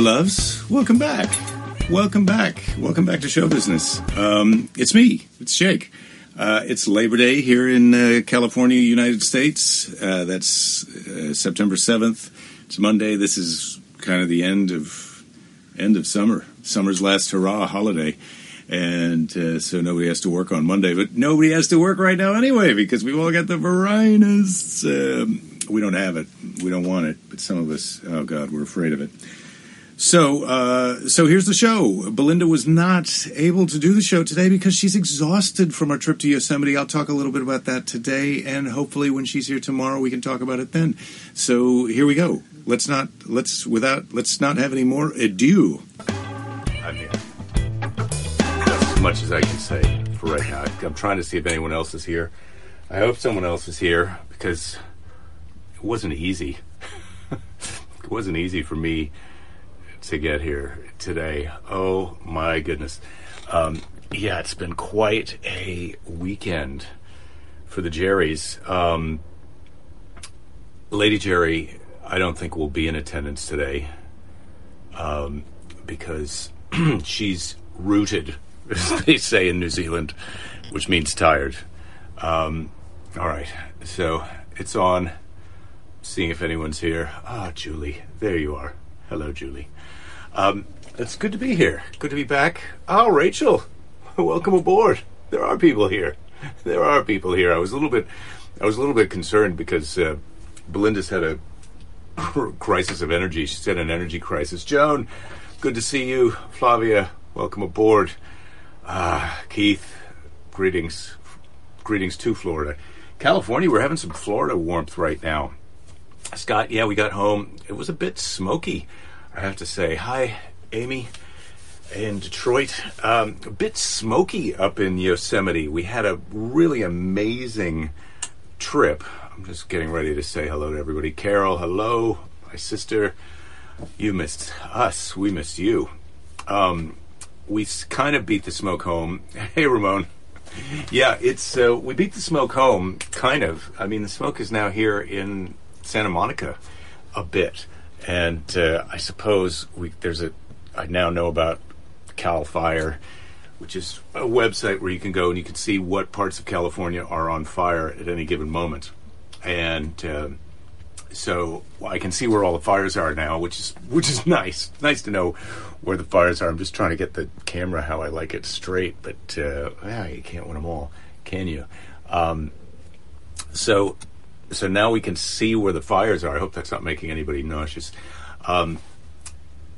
Loves. Welcome back. Welcome back. Welcome back to show business. Um, it's me. It's Jake. Uh, it's Labor Day here in uh, California, United States. Uh, that's uh, September seventh. It's Monday. This is kind of the end of end of summer. Summer's last hurrah holiday, and uh, so nobody has to work on Monday. But nobody has to work right now anyway because we've all got the Varinas. Um, we don't have it. We don't want it. But some of us, oh God, we're afraid of it. So, uh, so here's the show. Belinda was not able to do the show today because she's exhausted from our trip to Yosemite. I'll talk a little bit about that today, and hopefully, when she's here tomorrow, we can talk about it then. So here we go. Let's not let's without let's not have any more ado. I'm here. That's as much as I can say for right now. I'm trying to see if anyone else is here. I hope someone else is here because it wasn't easy. it wasn't easy for me to get here today. Oh my goodness. Um, yeah, it's been quite a weekend for the Jerrys. Um, Lady Jerry, I don't think will be in attendance today um, because she's rooted, as they say in New Zealand, which means tired. Um, all right, so it's on. Seeing if anyone's here. Ah, Julie, there you are. Hello, Julie. Um, it's good to be here. Good to be back. Oh, Rachel, welcome aboard. There are people here. There are people here. I was a little bit, I was a little bit concerned because uh, Belinda's had a crisis of energy. She's had an energy crisis. Joan, good to see you. Flavia, welcome aboard. Ah, Keith, greetings, greetings to Florida. California, we're having some Florida warmth right now. Scott, yeah, we got home. It was a bit smoky, I have to say. Hi, Amy in Detroit. Um, a bit smoky up in Yosemite. We had a really amazing trip. I'm just getting ready to say hello to everybody. Carol, hello. My sister, you missed us. We missed you. Um, we kind of beat the smoke home. Hey, Ramon. Yeah, it's uh, we beat the smoke home, kind of. I mean, the smoke is now here in Santa Monica a bit, and uh, I suppose we there's a I now know about Cal Fire, which is a website where you can go and you can see what parts of California are on fire at any given moment, and uh, so I can see where all the fires are now, which is which is nice. Nice to know where the fires are. I'm just trying to get the camera how I like it straight, but uh, yeah, you can't win them all, can you? Um, so so now we can see where the fires are. I hope that's not making anybody nauseous. Um,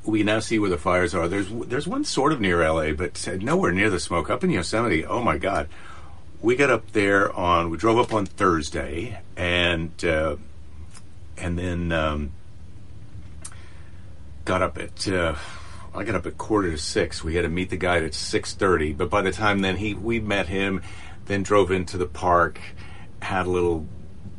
we now see where the fires are. There's there's one sort of near LA, but nowhere near the smoke. Up in Yosemite, oh my God, we got up there on. We drove up on Thursday, and uh, and then um, got up at. Uh, I got up at quarter to six. We had to meet the guy at six thirty, but by the time then he we met him, then drove into the park, had a little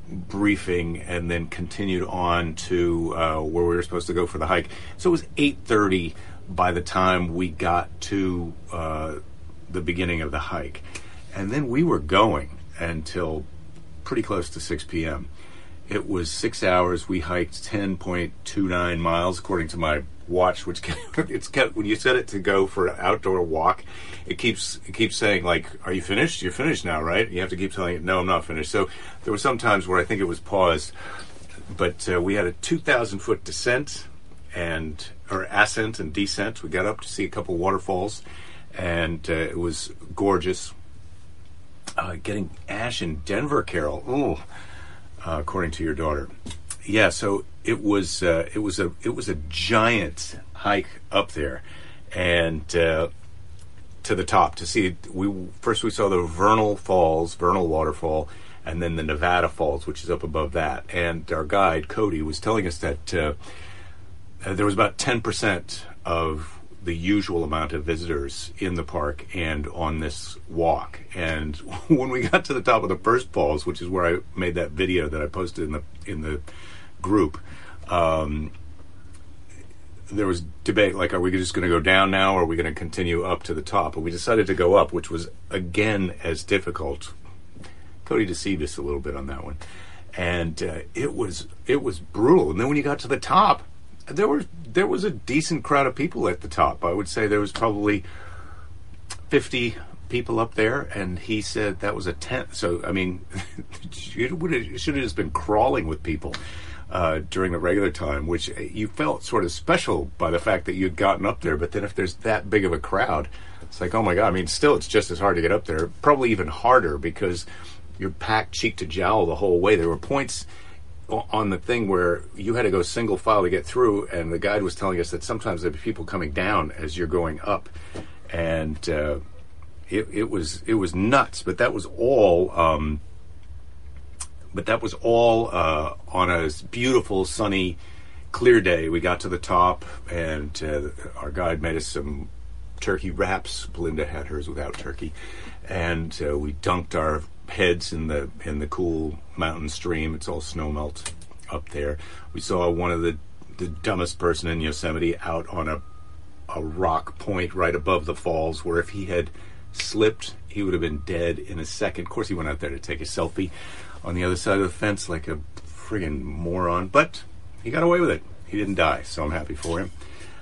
briefing and then continued on to uh, where we were supposed to go for the hike. So it was 8:30 by the time we got to uh, the beginning of the hike, and then we were going until pretty close to 6 p.m. It was six hours. We hiked 10.29 miles, according to my watch, which it's kept when you set it to go for an outdoor walk, it keeps it keeps saying like, "Are you finished? You're finished now, right?" You have to keep telling it, "No, I'm not finished." So there were some times where I think it was paused, but uh, we had a 2,000 foot descent and or ascent and descent. We got up to see a couple waterfalls, and uh, it was gorgeous. Uh, getting ash in Denver, Carol. Oh, according to your daughter yeah, so it was uh, it was a it was a giant hike up there, and uh, to the top to see we first we saw the Vernal Falls, Vernal Waterfall, and then the Nevada Falls, which is up above that. And our guide Cody was telling us that uh, there was about ten percent of the usual amount of visitors in the park and on this walk. And when we got to the top of the first falls, which is where I made that video that I posted in the in the group, um, there was debate like, are we just going to go down now or are we going to continue up to the top? And we decided to go up, which was again as difficult. Cody deceived us a little bit on that one. And uh, it was it was brutal. And then when you got to the top, there were there was a decent crowd of people at the top. I would say there was probably fifty people up there, and he said that was a tenth. So I mean, it would have, should have just been crawling with people. Uh, during the regular time, which you felt sort of special by the fact that you'd gotten up there. But then, if there's that big of a crowd, it's like, oh my god! I mean, still, it's just as hard to get up there. Probably even harder because you're packed cheek to jowl the whole way. There were points on the thing where you had to go single file to get through, and the guide was telling us that sometimes there'd be people coming down as you're going up, and uh, it, it, was it was nuts. But that was all. Um, but that was all uh, on a beautiful, sunny, clear day. We got to the top, and uh, our guide made us some turkey wraps. Belinda had hers without turkey, and uh, we dunked our heads in the in the cool mountain stream. It's all snow melt up there. We saw one of the the dumbest person in Yosemite out on a a rock point right above the falls, where if he had slipped, he would have been dead in a second. Of course, he went out there to take a selfie on the other side of the fence like a friggin' moron, but he got away with it. He didn't die, so I'm happy for him.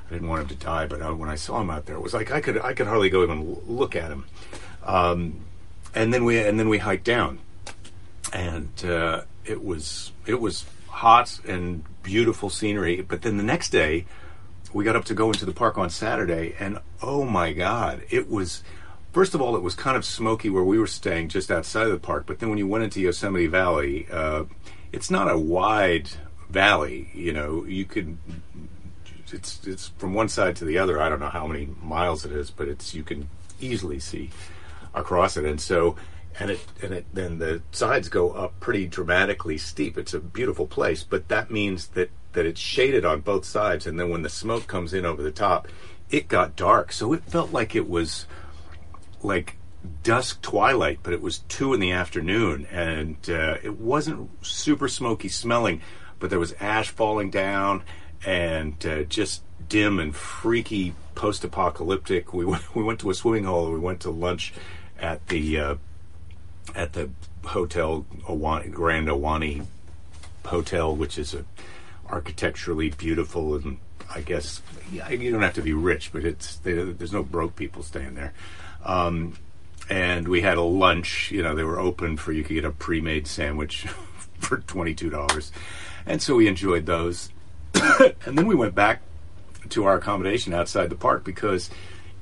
I didn't want him to die, but uh, when I saw him out there, it was like I could I could hardly go even look at him. Um, and then we and then we hiked down, and uh, it was it was hot and beautiful scenery. But then the next day, we got up to go into the park on Saturday, and oh my God, it was. First of all, it was kind of smoky where we were staying, just outside of the park. But then when you went into Yosemite Valley, uh, it's not a wide valley. You know, you could. It's it's from one side to the other. I don't know how many miles it is, but it's you can easily see across it, and so and it and it then the sides go up pretty dramatically steep. It's a beautiful place, but that means that that it's shaded on both sides, and then when the smoke comes in over the top, it got dark. So it felt like it was like dusk twilight, but it was two in the afternoon, and uh, it wasn't super smoky smelling, but there was ash falling down and uh, just dim and freaky post-apocalyptic. We went, we went to a swimming hole. We went to lunch at the uh, at the hotel Ahwahnee, Grand Ahwahnee Hotel, which is a architecturally beautiful and I guess you don't have to be rich, but it's there's no broke people staying there. Um, and we had a lunch. You know, they were open for you could get a pre-made sandwich for twenty two dollars, and so we enjoyed those. and then we went back to our accommodation outside the park because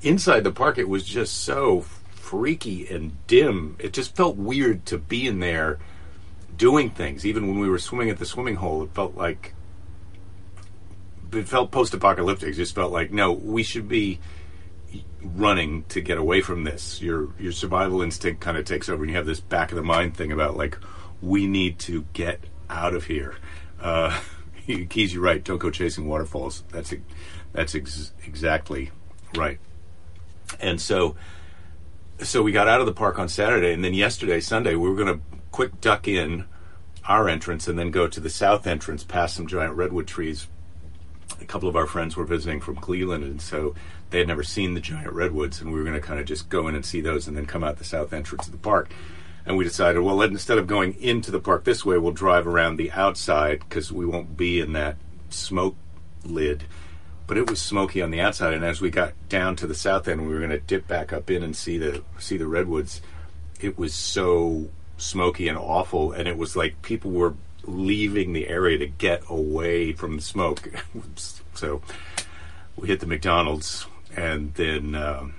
inside the park it was just so freaky and dim. It just felt weird to be in there doing things. Even when we were swimming at the swimming hole, it felt like it felt post-apocalyptic. It just felt like no, we should be running to get away from this. Your your survival instinct kind of takes over, and you have this back of the mind thing about like we need to get out of here. Uh, Keys, you're right. Don't go chasing waterfalls. That's that's ex- exactly right. And so so we got out of the park on Saturday, and then yesterday, Sunday, we were going to quick duck in our entrance and then go to the south entrance past some giant redwood trees. A couple of our friends were visiting from Cleveland, and so they had never seen the giant redwoods, and we were going to kind of just go in and see those and then come out the south entrance of the park. And we decided, well, instead of going into the park this way, we'll drive around the outside because we won't be in that smoke lid but it was smoky on the outside. And as we got down to the south end, we were going to dip back up in and see the see the redwoods. It was so smoky and awful, and it was like people were leaving the area to get away from the smoke. so we hit the McDonald's and then um,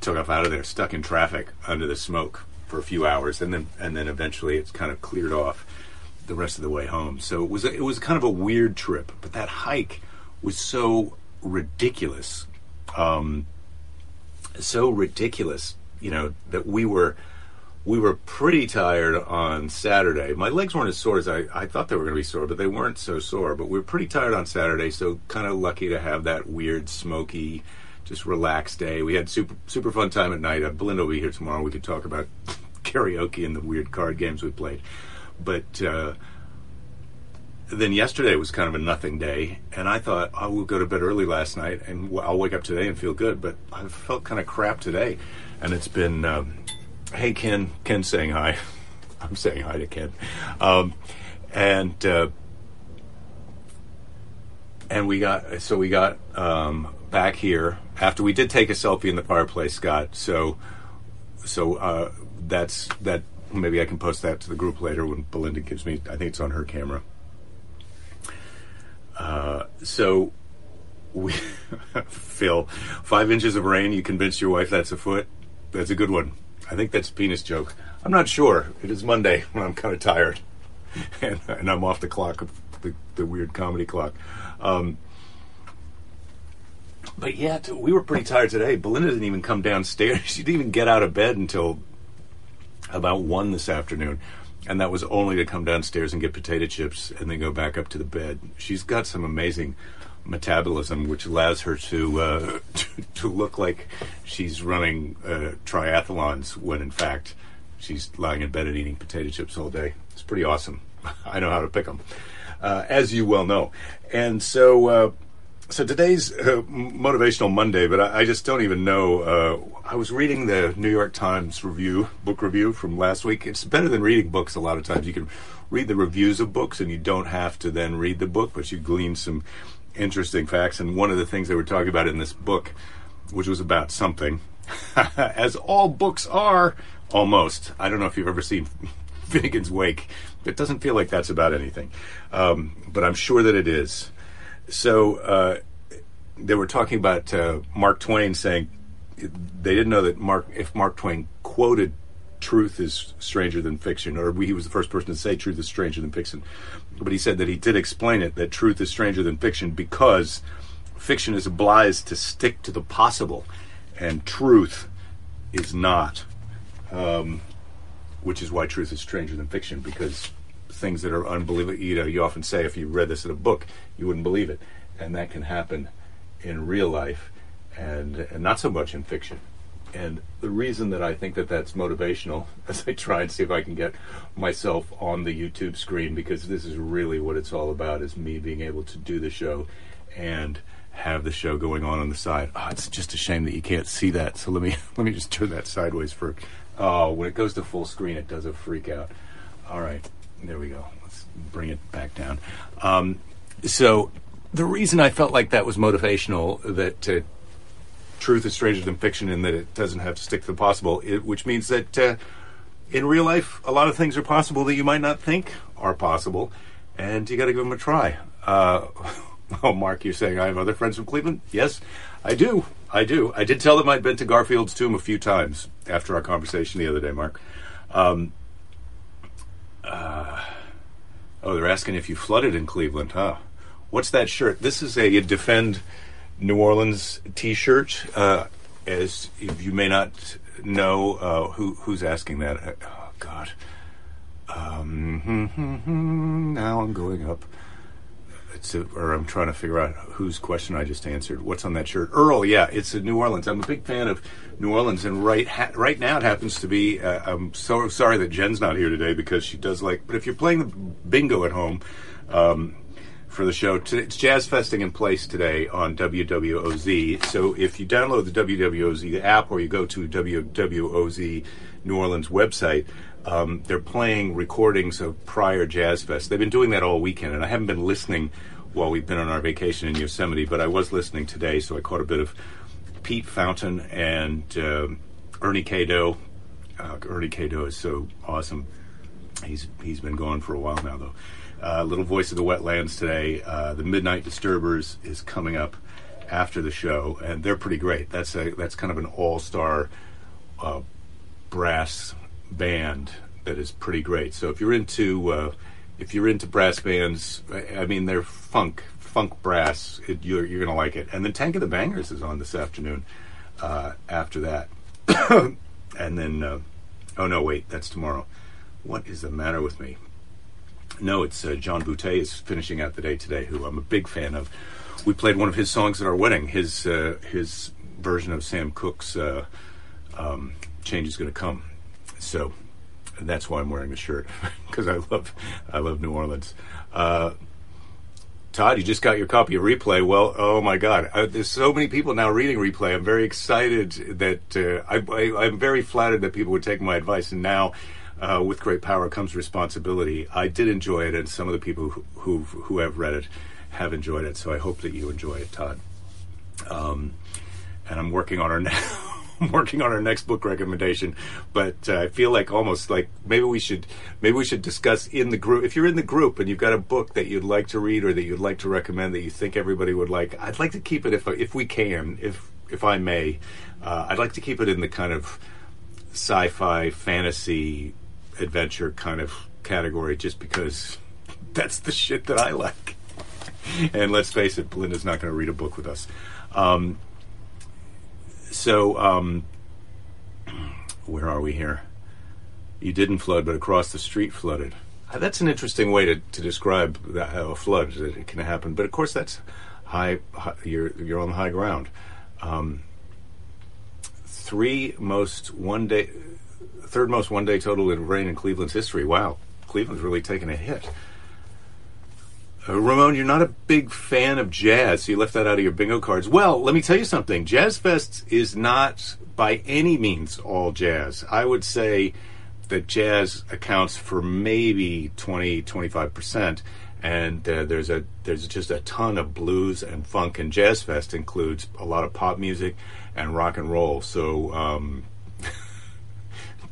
took off out of there, stuck in traffic under the smoke for a few hours, and then and then eventually it's kind of cleared off the rest of the way home. So it was a, it was kind of a weird trip, but that hike was so ridiculous, um, so ridiculous, you know, that we were we were pretty tired on Saturday. My legs weren't as sore as I, I thought they were going to be sore, but they weren't so sore. But we were pretty tired on Saturday, so kind of lucky to have that weird, smoky, just relaxed day. We had super super fun time at night. Uh, Belinda will be here tomorrow. We could talk about karaoke and the weird card games we played. But uh, then yesterday was kind of a nothing day, and I thought I will go to bed early last night, and I'll wake up today and feel good. But I felt kind of crap today, and it's been, um, hey Ken, Ken saying hi. I'm saying hi to Ken, um, and uh, and we got so we got um, back here after we did take a selfie in the fireplace, Scott. So so uh, that's that. Maybe I can post that to the group later when Belinda gives me. I think it's on her camera. Uh, so we Phil, five inches of rain. You convinced your wife that's a foot. That's a good one. I think that's a penis joke. I'm not sure. It is Monday when I'm kind of tired, and, and I'm off the clock of the, the weird comedy clock. Um, but yeah, t- we were pretty tired today. Belinda didn't even come downstairs. She didn't even get out of bed until about one this afternoon. And that was only to come downstairs and get potato chips and then go back up to the bed. She's got some amazing metabolism, which allows her to uh, to, to look like she's running uh, triathlons when in fact she's lying in bed and eating potato chips all day. It's pretty awesome. I know how to pick them, uh, as you well know. And so, uh, so today's uh, motivational Monday, but I, I, just don't even know. Uh, I was reading the New York Times review, book review from last week. It's better than reading books. A lot of times, you can read the reviews of books, and you don't have to then read the book, but you glean some interesting facts. And one of the things they were talking about in this book, which was about something, as all books are, almost. I don't know if you've ever seen Finnegans Wake. It doesn't feel like that's about anything, um, but I'm sure that it is. So uh, they were talking about uh, Mark Twain saying they didn't know that Mark if Mark Twain quoted truth is stranger than fiction, or he was the first person to say truth is stranger than fiction. But he said that he did explain it that truth is stranger than fiction because fiction is obliged to stick to the possible, and truth is not. Um, which is why truth is stranger than fiction because things that are unbelievable. You know, you often say if you read this in a book, you wouldn't believe it, and that can happen in real life, and and not so much in fiction. And the reason that I think that that's motivational, as I try and see if I can get myself on the YouTube screen, because this is really what it's all about, is me being able to do the show and have the show going on on the side. Oh, it's just a shame that you can't see that. So let me let me just turn that sideways for. Oh, when it goes to full screen, it does a freak out. All right. There we go. Let's bring it back down. Um, so the reason I felt like that was motivational, that uh, truth is stranger than fiction, and that it doesn't have to stick to the possible, it, which means that uh, in real life, a lot of things are possible that you might not think are possible, and you got to give them a try. Uh, oh, Mark, you're saying I have other friends from Cleveland? Yes, I do. I do. I did tell them I'd been to Garfield's tomb a few times after our conversation the other day, Mark. Um, uh, oh, they're asking if you flooded in Cleveland, huh? What's that shirt? This is a Defend New Orleans T-shirt. Uh, as if you may not know, uh, who who's asking that? Uh, oh God. Um, now I'm going up a, or I'm trying to figure out whose question I just answered. What's on that shirt? Earl, yeah, it's New Orleans. I'm a big fan of New Orleans, and right ha- right now it happens to be. Uh, I'm so sorry that Jen's not here today because she does like. But if you're playing the bingo at home. Um, for the show. It's Jazz Festing in place today on WWOZ. So if you download the WWOZ app or you go to WWOZ New Orleans website, um, they're playing recordings of prior Jazz Fest. They've been doing that all weekend, and I haven't been listening while we've been on our vacation in Yosemite, but I was listening today, so I caught a bit of Pete Fountain and uh, Ernie K-Doe. Uh, Ernie K-Doe is so awesome. He's he's been gone for a while now, though. Uh, Little Voice of the Wetlands today. Uh, the Midnight Disturbers is coming up after the show, and they're pretty great. That's a that's kind of an all star uh, brass band that is pretty great. So if you're into uh, if you're into brass bands, I mean they're funk funk brass. It, you're you're gonna like it. And then Tank of the Bangas is on this afternoon. Uh, after that, and then uh, oh no, wait, that's tomorrow. What is the matter with me? No, it's uh, John Boutté is finishing out the day today, who I'm a big fan of. We played one of his songs at our wedding. His uh, his version of Sam Cooke's uh, um, "Change Is Going to Come." So that's why I'm wearing the shirt because I love I love New Orleans. Uh, Todd, you just got your copy of Replay. Well, oh my God, uh, there's so many people now reading Replay. I'm very excited that uh, I, am very flattered that people would take my advice, and now uh, with great power comes responsibility. I did enjoy it, and some of the people who who, have read it have enjoyed it. So I hope that you enjoy it, Todd. Um, and I'm working on our. I'm working on our next book recommendation, but uh, I feel like almost like maybe we should maybe we should discuss in the group. If you're in the group and you've got a book that you'd like to read or that you'd like to recommend that you think everybody would like, I'd like to keep it if if we can, if if I may. Uh, I'd like to keep it in the kind of sci-fi, fantasy, adventure kind of category, just because that's the shit that I like. and let's face it, Belinda's not going to read a book with us. Um, so, um, where are we here? You didn't flood, but across the street flooded. Uh, That's an interesting way to, to describe how a flood that it can happen. But of course, that's high. high you're you're on the high ground. Um, three most one day, third most one day total in rain in Cleveland's history. Wow, Cleveland's really taken a hit. Uh, Ramon, you're not a big fan of jazz, so you left that out of your bingo cards. Well, let me tell you something. Jazz Fest is not by any means all jazz. I would say that jazz accounts for maybe 20, 25%. And uh, there's a there's just a ton of blues and funk, and Jazz Fest includes a lot of pop music and rock and roll. So um,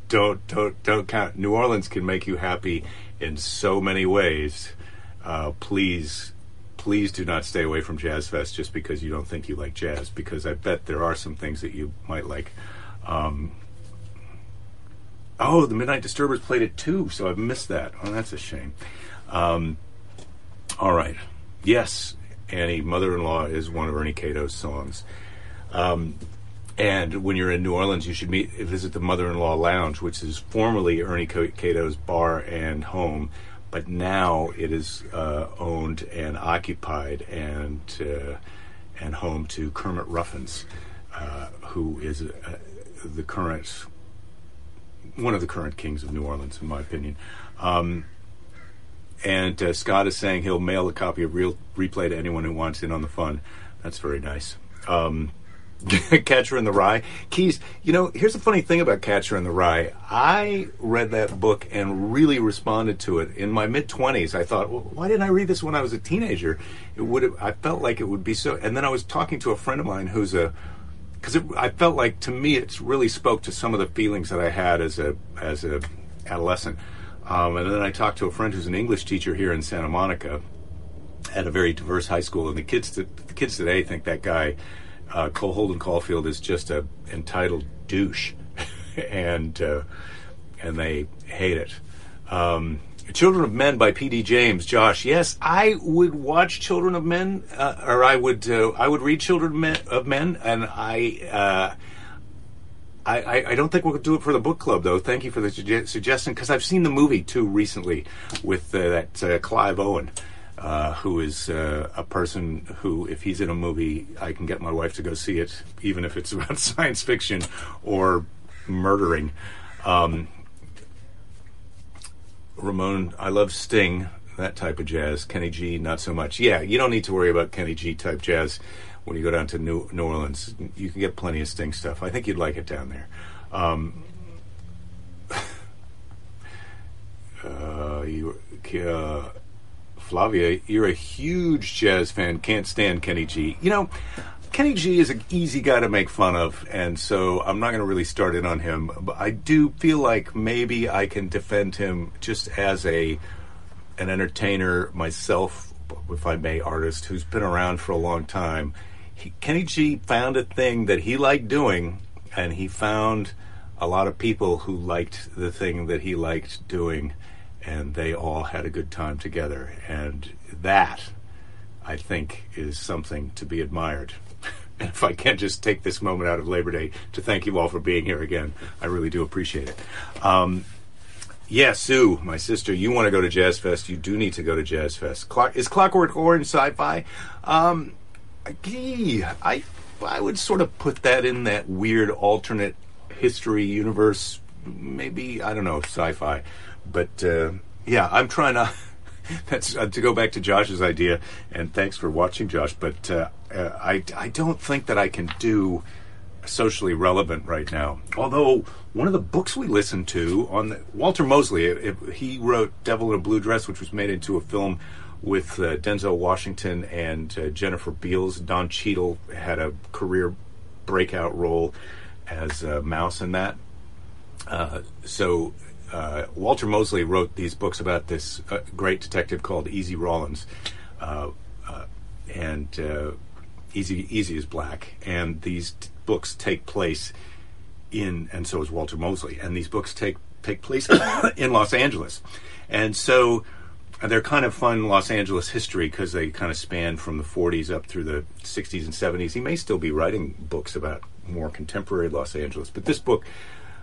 don't don't don't count. New Orleans can make you happy in so many ways. Uh, please, please do not stay away from Jazz Fest just because you don't think you like jazz. Because I bet there are some things that you might like. Um, oh, the Midnight Disturbers played it too, so I've missed that. Oh, that's a shame. Um, all right. Yes, Annie, Mother-in-Law is one of Ernie K-Doe's songs. Um, and when you're in New Orleans, you should meet visit the Mother-in-Law Lounge, which is formerly Ernie K-Doe's bar and home, but now it is uh, owned and occupied and uh, and home to Kermit Ruffins, uh, who is uh, the current one of the current kings of New Orleans, in my opinion. Um, and uh, Scott is saying he'll mail a copy of Real Replay to anyone who wants in on the fun. That's very nice. Um, Catcher in the Rye. Keys, you know, here's the funny thing about Catcher in the Rye. I read that book and really responded to it in my mid 20s. I thought, well, why didn't I read this when I was a teenager? It would I felt like it would be so. And then I was talking to a friend of mine who's a, because I felt like to me it really spoke to some of the feelings that I had as a as a adolescent. Um, and then I talked to a friend who's an English teacher here in Santa Monica at a very diverse high school, and the kids the kids today think that guy uh, Cole Holden Caulfield is just a entitled douche, and uh, and they hate it. Um, Children of Men by P.D. James, Josh. Yes, I would watch Children of Men, uh, or I would uh, I would read Children of Men, and I, uh, I, I don't think we'll do it for the book club though. Thank you for the sugge- suggestion because I've seen the movie too recently with uh, that uh, Clive Owen. Uh, who is uh, a person who, if he's in a movie, I can get my wife to go see it, even if it's about science fiction or murdering. Um, Ramon, I love Sting, that type of jazz. Kenny G, not so much. Yeah, you don't need to worry about Kenny G type jazz when you go down to New, New Orleans. You can get plenty of Sting stuff. I think you'd like it down there. Um, uh, you, uh, Flavia, you're a huge jazz fan. Can't stand Kenny G. You know, Kenny G is an easy guy to make fun of, and so I'm not going to really start in on him. But I do feel like maybe I can defend him just as a an entertainer myself, if I may, artist who's been around for a long time. He, Kenny G found a thing that he liked doing, and he found a lot of people who liked the thing that he liked doing, and they all had a good time together. And that, I think, is something to be admired. And if I can just take this moment out of Labor Day to thank you all for being here again, I really do appreciate it. Um, yeah, Sue, my sister, you want to go to Jazz Fest? You do need to go to Jazz Fest. Clock, is Clockwork Orange sci-fi? Um, gee, I I would sort of put that in that weird alternate history universe. Maybe I don't know sci-fi, but uh, yeah, I'm trying to. That's uh, to go back to Josh's idea, and thanks for watching, Josh. But uh, uh, I I don't think that I can do socially relevant right now. Although one of the books we listened to on the, Walter Mosley, it, it, he wrote Devil in a Blue Dress, which was made into a film with uh, Denzel Washington and uh, Jennifer Beals. Don Cheadle had a career breakout role as uh, Mouse in that. Uh, so uh, Walter Mosley wrote these books about this uh, great detective called Easy Rawlins, and Easy Easy is Black, and these t- books take place in, and so is Walter Mosley, and these books take take place in Los Angeles, and so they're kind of fun Los Angeles history because they kind of span from the 40s up through the 60s and 70s. He may still be writing books about more contemporary Los Angeles, but this book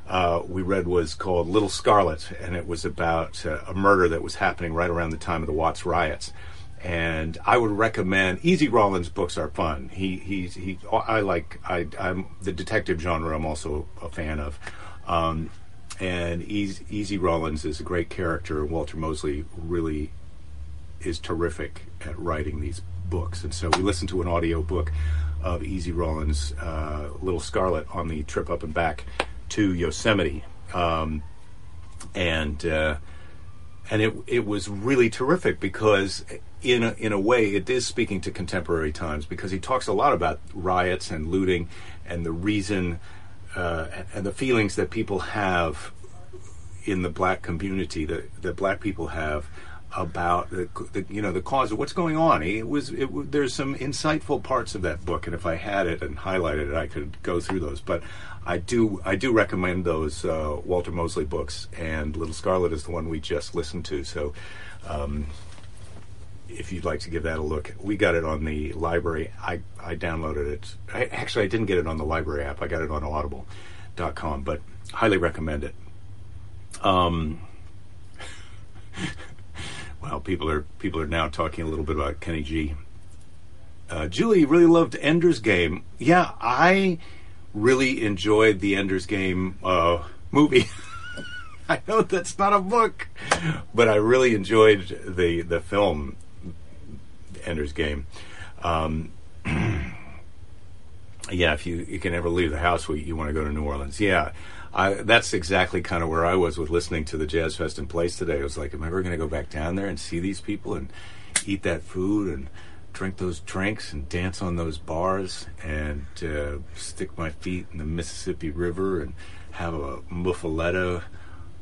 uh, we read was called Little Scarlet, and it was about uh, a murder that was happening right around the time of the Watts riots. And I would recommend Easy Rawlins books are fun. He he's he I like I I'm the detective genre. I'm also a fan of. Um, and Easy, Easy Rawlins is a great character. Walter Mosley really is terrific at writing these books. And so we listened to an audio book of Easy Rawlins' uh, Little Scarlet on the trip up and back to Yosemite. Um, and uh, and it it was really terrific because in a, in a way it is speaking to contemporary times because he talks a lot about riots and looting and the reason uh, and the feelings that people have in the black community that, that black people have about the, the, you know the cause of what's going on. It was it, there's some insightful parts of that book, and if I had it and highlighted it, I could go through those. But I do I do recommend those uh, Walter Mosley books, and Little Scarlet is the one we just listened to. So. Um, if you'd like to give that a look, we got it on the library. I, I downloaded it. I, actually, I didn't get it on the library app. I got it on audible.com, but highly recommend it. Um, well, people are people are now talking a little bit about Kenny G. Uh, Julie really loved Ender's Game. Yeah, I really enjoyed the Ender's Game uh, movie. I know that's not a book, but I really enjoyed the the film Ender's Game. Um, yeah, if you you can ever leave the house, you, you want to go to New Orleans. Yeah, I, that's exactly kind of where I was with listening to the Jazz Fest in place today. I was like, am I ever going to go back down there and see these people and eat that food and drink those drinks and dance on those bars and uh, stick my feet in the Mississippi River and have a muffaletta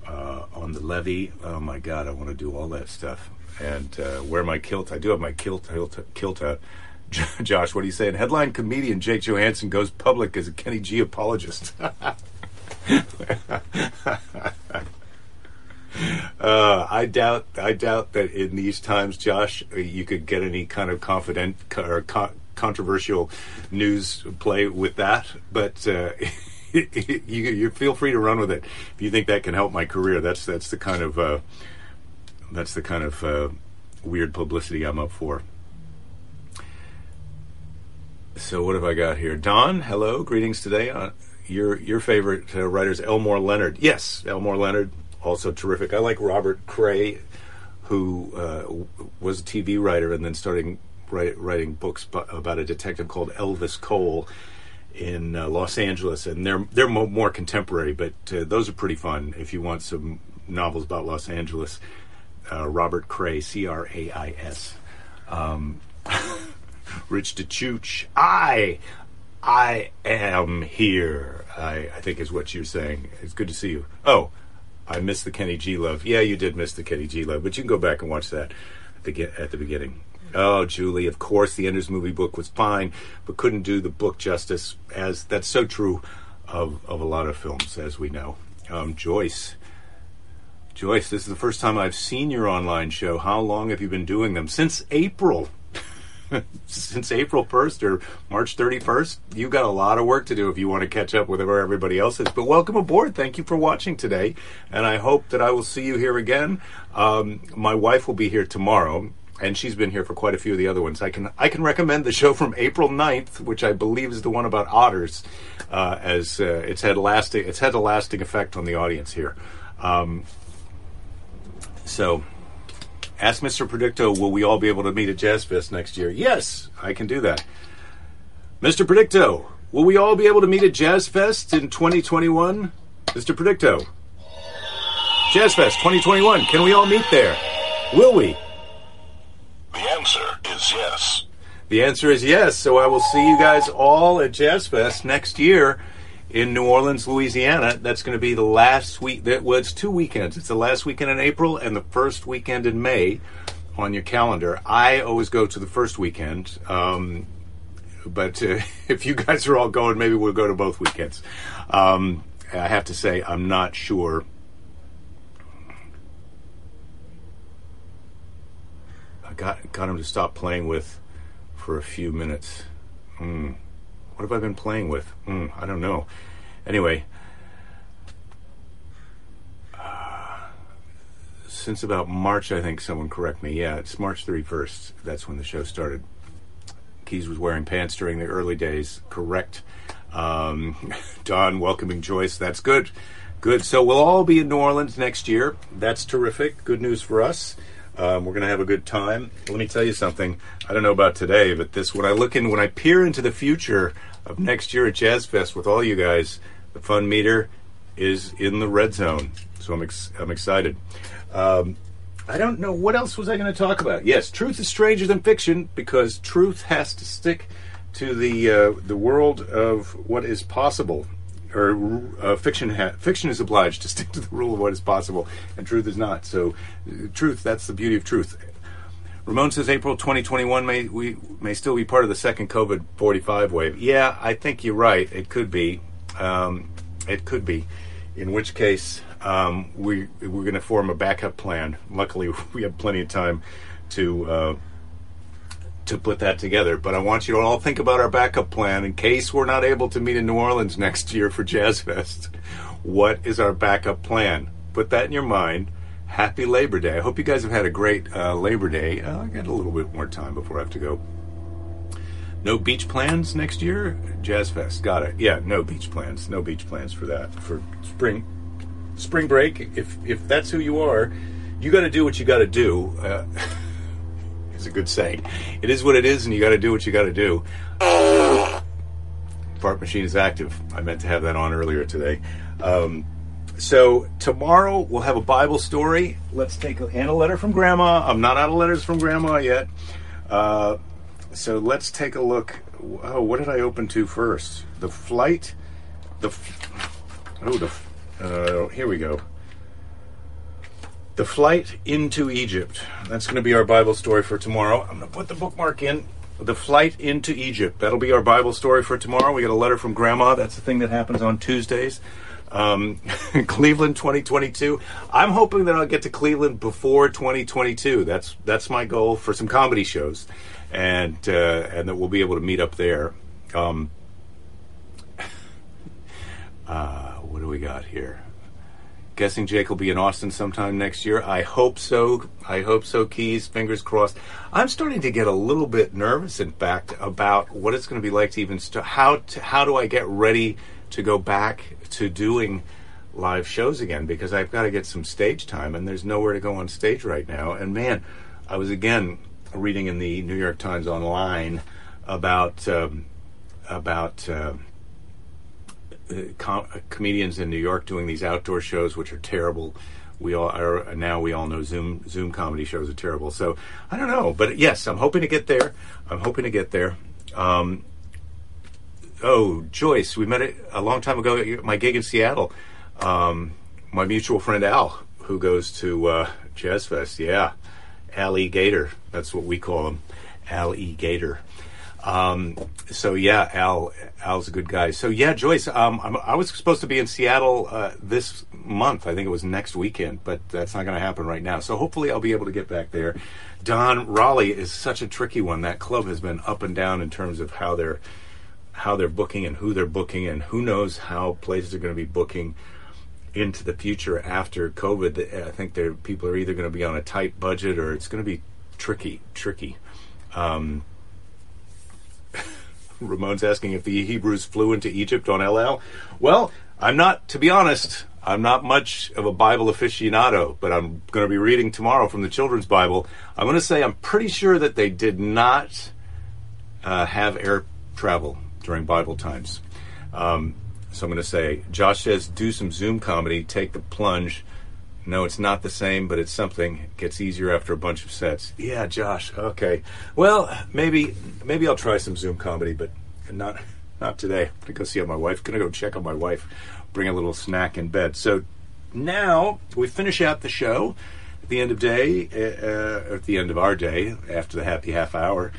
uh, on the levee? Oh my God, I want to do all that stuff and uh, wear my kilt. I do have my kilt kilt, out. Josh, what are you saying? Headline comedian Jake Johansson goes public as a Kenny G apologist. Uh, I doubt. I doubt that in these times, Josh, you could get any kind of confident or co- controversial news play with that. But uh, you, you, feel free to run with it if you think that can help my career. That's that's the kind of uh, that's the kind of uh, weird publicity I'm up for. So what have I got here? Don, hello, greetings today. Your your favorite uh, writer is Elmore Leonard. Yes, Elmore Leonard, also terrific. I like Robert Crais, who uh, was a TV writer and then starting write, writing books about a detective called Elvis Cole in uh, Los Angeles, and they're they're mo- more contemporary, but uh, those are pretty fun if you want some novels about Los Angeles. Uh, Robert Crais, C R A I S. Um, Rich DeChooch, I I am here. I, I think is what you're saying. It's good to see you. Oh, I missed the Kenny G love. Yeah, you did miss the Kenny G love, but you can go back and watch that at the at the beginning. Oh, Julie, of course, the Ender's movie book was fine, but couldn't do the book justice. As that's so true of of a lot of films, as we know. Um, Joyce, Joyce, this is the first time I've seen your online show. How long have you been doing them? Since April. since April 1st or March 31st. You've got a lot of work to do if you want to catch up with where everybody else is. But welcome aboard. Thank you for watching today. And I hope that I will see you here again. Um, my wife will be here tomorrow. And she's been here for quite a few of the other ones. I can I can recommend the show from April 9th, which I believe is the one about otters, uh, as uh, it's had lasting it's had a lasting effect on the audience here. Um, so Ask Mr. Predicto, will we all be able to meet at Jazz Fest next year? Yes, I can do that. Mr. Predicto, will we all be able to meet at Jazz Fest in 2021? Mr. Predicto. Jazz Fest 2021. Can we all meet there? Will we? The answer is yes. The answer is yes. So I will see you guys all at Jazz Fest next year in New Orleans, Louisiana. That's going to be the last week. That well, it's two weekends. It's the last weekend in April and the first weekend in May on your calendar. I always go to the first weekend. Um, but uh, if you guys are all going, maybe we'll go to both weekends. Um, I have to say, I'm not sure. I got got him to stop playing with for a few minutes. Mm. What have I been playing with? Mm, I don't know. Anyway, uh, since about March, I think someone correct me. Yeah, it's March 31st. That's when the show started. Keys was wearing pants during the early days. Correct. Um, Don welcoming Joyce. That's good. Good. So we'll all be in New Orleans next year. That's terrific. Good news for us. Um, we're going to have a good time. Let me tell you something. I don't know about today, but this when I look in, when I peer into the future of next year at Jazz Fest with all you guys, the fun meter is in the red zone. So I'm ex- I'm excited. Um, I don't know what else was I going to talk about. Yes, truth is stranger than fiction because truth has to stick to the uh, the world of what is possible. Or uh, fiction ha- fiction is obliged to stick to the rule of what is possible, and truth is not. So, uh, truth that's the beauty of truth. Ramon says April 2021 may we may still be part of the second COVID 45 wave. Yeah, I think you're right. It could be. Um, it could be. In which case, um, we we're going to form a backup plan. Luckily, we have plenty of time to uh, to put that together. But I want you to all think about our backup plan in case we're not able to meet in New Orleans next year for Jazz Fest. What is our backup plan? Put that in your mind. Happy Labor Day. I hope you guys have had a great uh, Labor Day. Uh, I got a little bit more time before I have to go. No beach plans next year? Jazz Fest. Got it. Yeah, no beach plans. No beach plans for that. For spring spring break, if if that's who you are, you got to do what you got to do. Uh, it's a good saying. It is what it is, and you got to do what you got to do. Fart machine is active. I meant to have that on earlier today. Um, so tomorrow we'll have a Bible story. Let's take a, and a letter from Grandma. I'm not out of letters from Grandma yet. Uh, so let's take a look. Oh, what did I open to first? The flight. The oh the uh, here we go. The flight into Egypt. That's going to be our Bible story for tomorrow. I'm going to put the bookmark in. The flight into Egypt. That'll be our Bible story for tomorrow. We got a letter from Grandma. That's the thing that happens on Tuesdays. Um, Cleveland 2022. I'm hoping that I'll get to Cleveland before 2022. That's that's my goal for some comedy shows, and uh, and that we'll be able to meet up there. Um, uh, what do we got here? Guessing Jake will be in Austin sometime next year. I hope so. I hope so. Keys, fingers crossed. I'm starting to get a little bit nervous, in fact, about what it's going to be like to even start. How to, how do I get ready to go back to doing live shows again? Because I've got to get some stage time, and there's nowhere to go on stage right now. And man, I was again reading in the New York Times online about um, about. Uh, com- comedians in New York doing these outdoor shows, which are terrible. We all are now. We all know Zoom Zoom comedy shows are terrible. So I don't know, but yes, I'm hoping to get there. I'm hoping to get there. Um, oh, Joyce, we met a, long time ago at my gig in Seattle. Um, my mutual friend Al, who goes to uh, Jazz Fest. Yeah, Al E. Gator. That's what we call him, Al E. Gator. Um, so yeah, Al Al's a good guy. So yeah, Joyce, um, i was supposed to be in Seattle uh, this month. I think it was next weekend, but that's not going to happen right now. So hopefully, I'll be able to get back there. Don Raleigh is such a tricky one. That club has been up and down in terms of how they're how they're booking and who they're booking, and who knows how places are going to be booking into the future after COVID. I think people are either going to be on a tight budget or it's going to be tricky, tricky. Um, Ramon's asking if the Hebrews flew into Egypt on El Al. Well, I'm not, to be honest, I'm not much of a Bible aficionado, but I'm going to be reading tomorrow from the Children's Bible. I'm going to say I'm pretty sure that they did not uh, have air travel during Bible times. Um, so I'm going to say, Josh says, do some Zoom comedy, take the plunge. No, it's not the same, but it's something. It gets easier after a bunch of sets. Yeah, Josh. Okay. Well, maybe maybe I'll try some Zoom comedy, but not not today. I'm gonna go see how my wife. Gonna go check on my wife. Bring a little snack in bed. So now we finish out the show at the end of day, uh, at the end of our day after the happy half hour,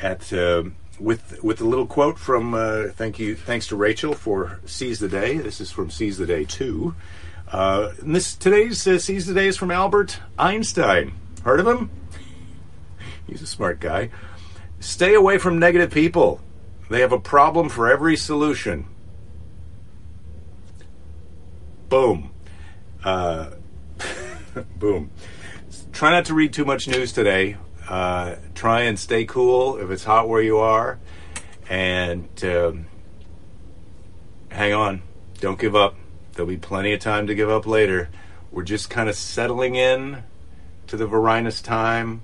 at uh, with with a little quote from uh, thank you thanks to Rachel for seize the day. This is from seize the day two. Uh, this today's uh, seize the day is from Albert Einstein. Heard of him? He's a smart guy. Stay away from negative people. They have a problem for every solution. Boom. Uh, boom. Try not to read too much news today. Uh, try and stay cool if it's hot where you are. And um, hang on. Don't give up. There'll be plenty of time to give up later. We're just kind of settling in to the Varinus time.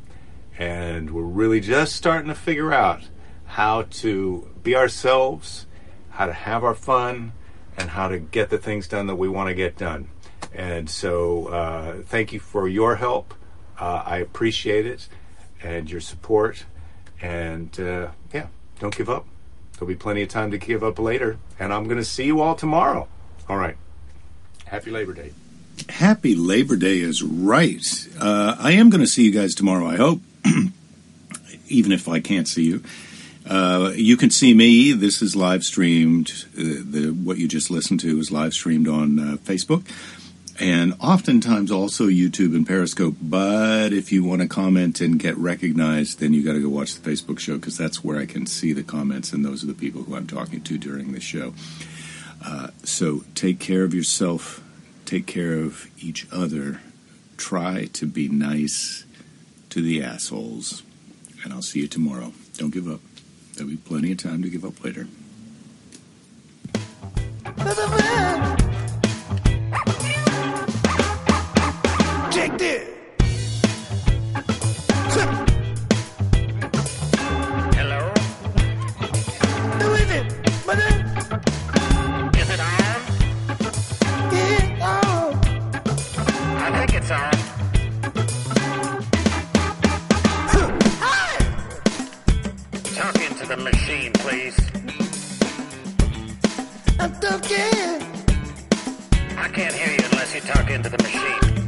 And we're really just starting to figure out how to be ourselves, how to have our fun, and how to get the things done that we want to get done. And so, uh, thank you for your help. Uh, I appreciate it and your support. And uh, yeah, don't give up. There'll be plenty of time to give up later. And I'm going to see you all tomorrow. All right. Happy Labor Day. Happy Labor Day is right. Uh, I am going to see you guys tomorrow, I hope, even if I can't see you. Uh, you can see me. This is live streamed. Uh, the, what you just listened to is live streamed on uh, Facebook and oftentimes also YouTube and Periscope. But if you want to comment and get recognized, then you got to go watch the Facebook show because that's where I can see the comments, and those are the people who I'm talking to during the show. Uh, so take care of yourself, take care of each other. Try to be nice to the assholes, and I'll see you tomorrow. Don't give up. There'll be plenty of time to give up later. Check this. Hello? Who is it? Then, Is it on? yeah, oh, I think it's on. Talk into the machine, please. I'm talking. I can't hear you unless you talk into the machine.